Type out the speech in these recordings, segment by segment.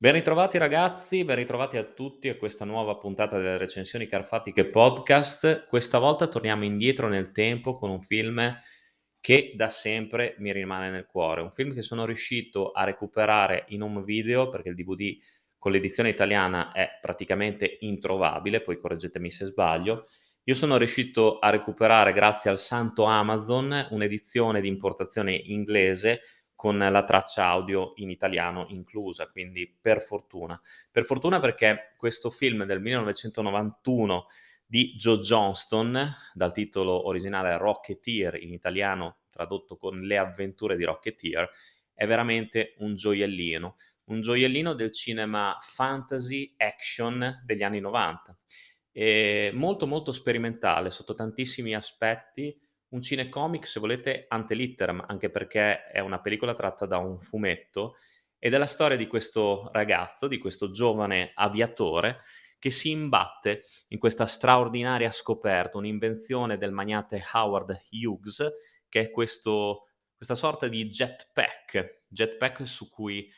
Ben ritrovati ragazzi, ben ritrovati a tutti a questa nuova puntata delle recensioni carfatiche podcast. Questa volta torniamo indietro nel tempo con un film che da sempre mi rimane nel cuore, un film che sono riuscito a recuperare in home video perché il DVD con l'edizione italiana è praticamente introvabile, poi correggetemi se sbaglio. Io sono riuscito a recuperare grazie al santo Amazon un'edizione di importazione inglese con la traccia audio in italiano inclusa, quindi per fortuna. Per fortuna perché questo film del 1991 di Joe Johnston, dal titolo originale Rocketeer in italiano, tradotto con Le avventure di Rocketeer, è veramente un gioiellino, un gioiellino del cinema fantasy action degli anni 90. E molto molto sperimentale sotto tantissimi aspetti, un cinecomic, se volete, ante litteram, anche perché è una pellicola tratta da un fumetto ed è la storia di questo ragazzo, di questo giovane aviatore che si imbatte in questa straordinaria scoperta, un'invenzione del magnate Howard Hughes, che è questo, questa sorta di jetpack, jetpack su cui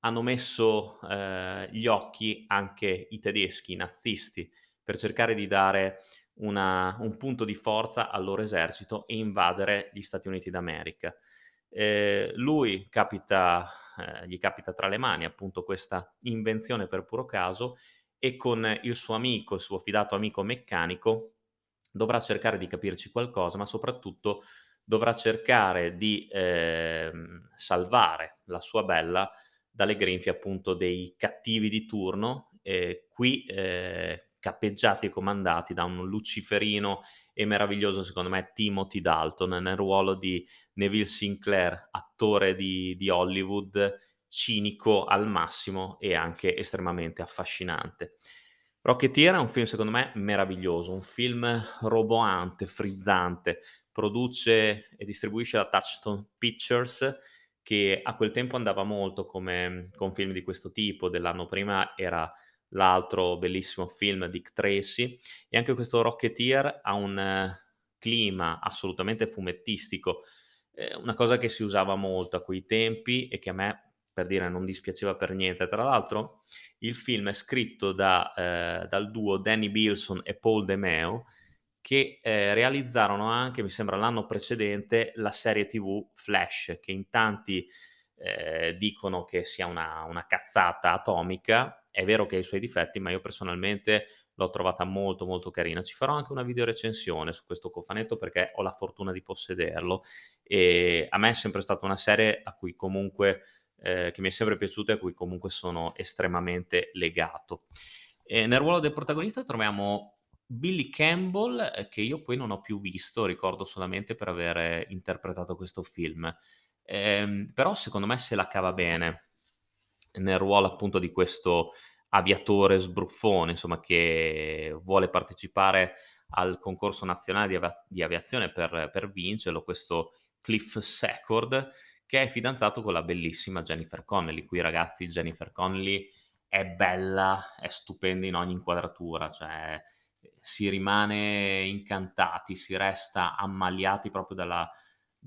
hanno messo eh, gli occhi anche i tedeschi, i nazisti, per cercare di dare una, un punto di forza al loro esercito e invadere gli Stati Uniti d'America. Eh, lui capita, eh, gli capita tra le mani appunto questa invenzione per puro caso e con il suo amico, il suo fidato amico meccanico, dovrà cercare di capirci qualcosa, ma soprattutto dovrà cercare di eh, salvare la sua bella dalle grinfie appunto dei cattivi di turno, eh, qui eh, cappeggiati e comandati da un luciferino e meraviglioso, secondo me, Timothy Dalton nel ruolo di Neville Sinclair, attore di, di Hollywood, cinico al massimo e anche estremamente affascinante. Rocketeer è un film secondo me meraviglioso, un film roboante, frizzante, produce e distribuisce la Touchstone Pictures che a quel tempo andava molto come con film di questo tipo, dell'anno prima era l'altro bellissimo film Dick Tracy e anche questo Rocketeer ha un eh, clima assolutamente fumettistico, una cosa che si usava molto a quei tempi e che a me per dire non dispiaceva per niente. Tra l'altro il film è scritto da, eh, dal duo Danny Bilson e Paul DeMeo che eh, realizzarono anche, mi sembra l'anno precedente, la serie tv Flash, che in tanti eh, dicono che sia una, una cazzata atomica, è vero che ha i suoi difetti, ma io personalmente l'ho trovata molto molto carina. Ci farò anche una video recensione su questo cofanetto perché ho la fortuna di possederlo e a me è sempre stata una serie a cui comunque eh, che mi è sempre piaciuta e a cui comunque sono estremamente legato. E nel ruolo del protagonista troviamo Billy Campbell, eh, che io poi non ho più visto, ricordo solamente per aver interpretato questo film. Eh, però secondo me se la cava bene nel ruolo appunto di questo aviatore sbruffone, insomma, che vuole partecipare al concorso nazionale di, avia- di aviazione per, per, vincerlo, questo Cliff Secord, che è fidanzato con la bellissima Jennifer Connelly. Qui ragazzi, Jennifer Connelly è bella, è stupenda in ogni inquadratura, cioè si rimane incantati, si resta ammaliati proprio dalla,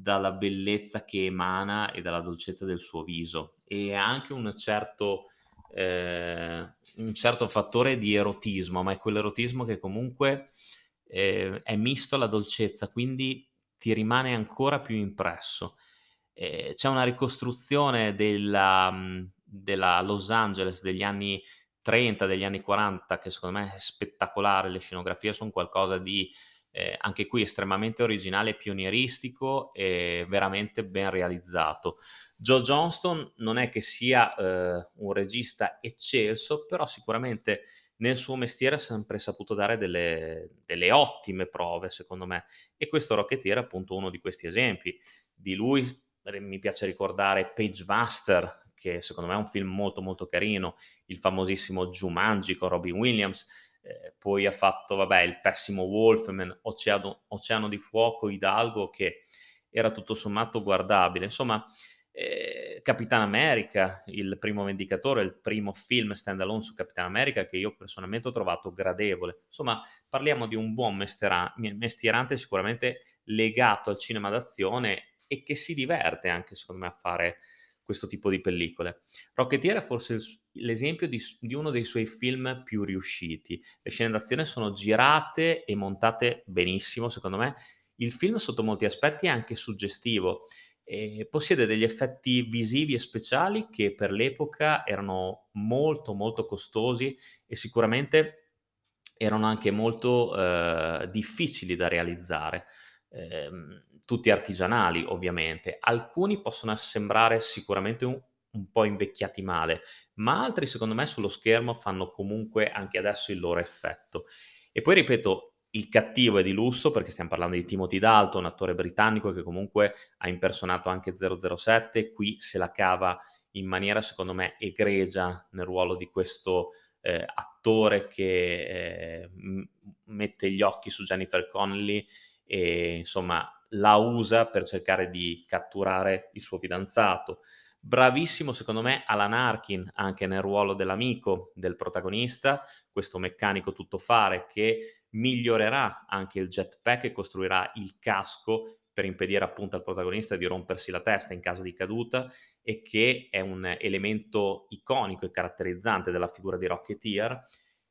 dalla bellezza che emana e dalla dolcezza del suo viso e anche un certo, eh, un certo fattore di erotismo, ma è quell'erotismo che comunque eh, è misto alla dolcezza, quindi ti rimane ancora più impresso. Eh, c'è una ricostruzione della, della Los Angeles degli anni 30, degli anni 40 che secondo me è spettacolare, le scenografie sono qualcosa di eh, anche qui estremamente originale, pionieristico e veramente ben realizzato. Joe Johnston non è che sia eh, un regista eccelso, però sicuramente nel suo mestiere ha sempre saputo dare delle, delle ottime prove, secondo me, e questo Rocketeer è appunto uno di questi esempi. Di lui mi piace ricordare Page Master, che secondo me è un film molto molto carino, il famosissimo Jumanji con Robin Williams, eh, poi ha fatto, vabbè, il pessimo Wolfman, Oceano, Oceano di Fuoco, Hidalgo, che era tutto sommato guardabile. Insomma, eh, Capitan America, il primo Vendicatore, il primo film stand alone su Capitan America che io personalmente ho trovato gradevole. Insomma, parliamo di un buon mestiera- mestierante sicuramente legato al cinema d'azione e che si diverte anche, secondo me, a fare questo tipo di pellicole. Rocketeer è forse l'esempio di, di, uno dei suoi film più riusciti. Le scene d'azione sono girate e montate benissimo, secondo me. Il film sotto molti aspetti è anche suggestivo e possiede degli effetti visivi e speciali che per l'epoca erano molto molto costosi e sicuramente erano anche molto eh, difficili da realizzare. Eh, tutti artigianali ovviamente. Alcuni possono sembrare sicuramente un, un po' invecchiati male, ma altri secondo me sullo schermo fanno comunque anche adesso il loro effetto. E poi ripeto, il cattivo è di lusso perché stiamo parlando di Timothy Dalton, attore britannico che comunque ha impersonato anche 007, qui se la cava in maniera secondo me egregia nel ruolo di questo eh, attore che eh, mette gli occhi su Jennifer Connelly e insomma la usa per cercare di catturare il suo fidanzato. Bravissimo secondo me Alan Arkin anche nel ruolo dell'amico del protagonista, questo meccanico tuttofare che migliorerà anche il jetpack e costruirà il casco per impedire appunto al protagonista di rompersi la testa in caso di caduta e che è un elemento iconico e caratterizzante della figura di Rocketeer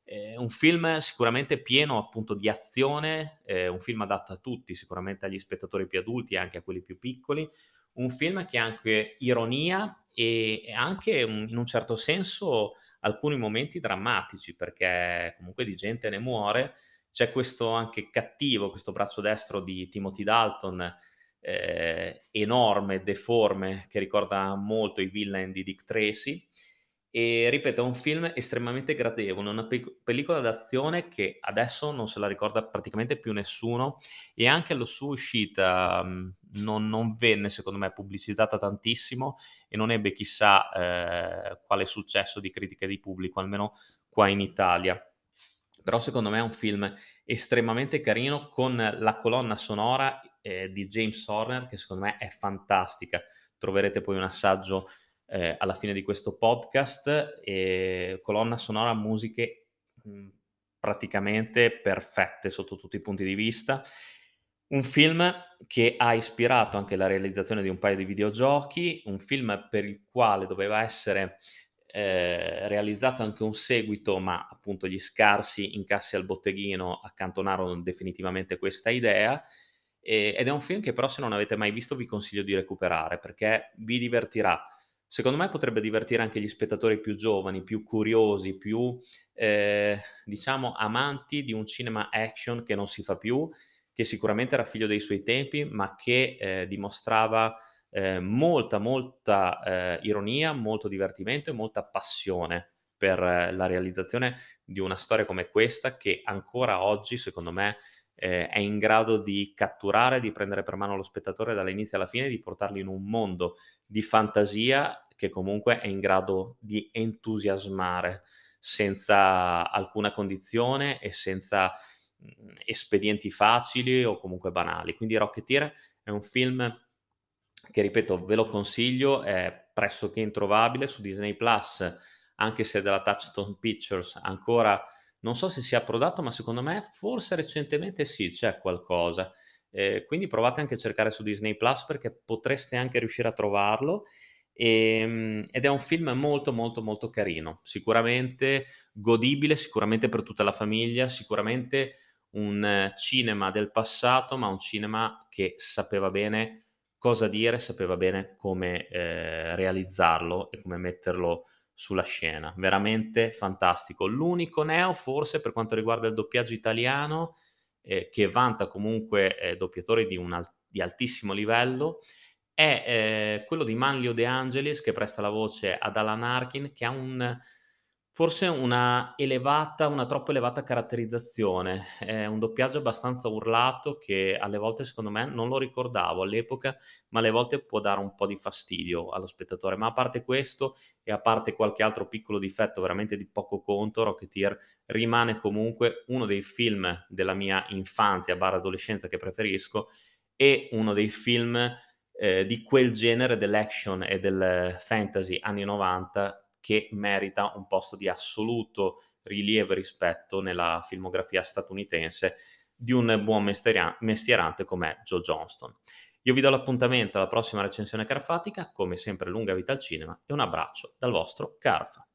eh, un film sicuramente pieno appunto di azione, eh, un film adatto a tutti, sicuramente agli spettatori più adulti e anche a quelli più piccoli, un film che ha anche ironia e anche un, in un certo senso alcuni momenti drammatici perché comunque di gente ne muore, c'è questo anche cattivo, questo braccio destro di Timothy Dalton, eh, enorme, deforme, che ricorda molto i villain di Dick Tracy e ripeto, è un film estremamente gradevole, una pe- pellicola d'azione che adesso non se la ricorda praticamente più nessuno e anche alla sua uscita mh, non, non, venne, secondo me, pubblicizzata tantissimo e non ebbe chissà eh, quale successo di critica di pubblico, almeno qua in Italia. Però secondo me è un film estremamente carino con la colonna sonora eh, di James Horner che secondo me è fantastica. Troverete poi un assaggio eh, alla fine di questo podcast e colonna sonora musiche mh, mhmm, praticamente perfette sotto tutti i punti di vista. Un film che ha ispirato anche la realizzazione di un paio di videogiochi, un film per il quale doveva essere eh, realizzato anche un seguito, ma appunto gli scarsi incassi al botteghino accantonarono definitivamente questa idea. ed è un film che però se non avete mai visto vi consiglio di recuperare perché vi divertirà Secondo me potrebbe divertire anche gli spettatori più giovani, più curiosi, più, ehm, diciamo amanti di un cinema action che non si fa più, che sicuramente era figlio dei suoi tempi, ma che, ehm, dimostrava, ehm, molta, molta, ehm, ironia, molto divertimento e molta passione per eh, la realizzazione di una storia come questa che ancora oggi, secondo me, ehm, è in grado di catturare, di prendere per mano lo spettatore dall'inizio alla fine, di portarlo in un mondo di fantasia che comunque è in grado di entusiasmare senza alcuna condizione e senza mhmm, espedienti facili o comunque banali. Quindi Rocketeer è un film che, ripeto, ve lo consiglio, è pressoché introvabile su Disney Plus, anche se della Touchstone Pictures ancora non so se sia approdato, ma secondo me forse recentemente sì, c'è qualcosa. Eh, quindi provate anche a cercare su Disney Plus perché potreste anche riuscire a trovarlo. E, ehm, ed è un film molto molto molto carino, sicuramente godibile, sicuramente per tutta la famiglia, sicuramente un cinema del passato, ma un cinema che sapeva bene cosa dire, sapeva bene come eh, realizzarlo e come metterlo sulla scena. Veramente fantastico. L'unico neo forse per quanto riguarda il doppiaggio italiano eh, che vanta comunque eh, doppiatori di, al- di altissimo livello, è eh, quello di Manlio De Angelis che presta la voce ad Alan Arkin, che ha un, forse una elevata, una troppo elevata caratterizzazione. È un doppiaggio abbastanza urlato che alle volte, secondo me, non lo ricordavo all'epoca, ma alle volte può dare un po' di fastidio allo spettatore. Ma a parte questo e a parte qualche altro piccolo difetto veramente di poco conto, Rocketeer rimane comunque uno dei film della mia infanzia barra adolescenza che preferisco e uno dei film eh, di quel genere dell'action e del fantasy anni 90 che merita un posto di assoluto rilievo e rispetto nella filmografia statunitense di un buon mestierante come Joe Johnston. Io vi do l'appuntamento alla prossima recensione carfatica, come sempre lunga vita al cinema e un abbraccio dal vostro Carfa.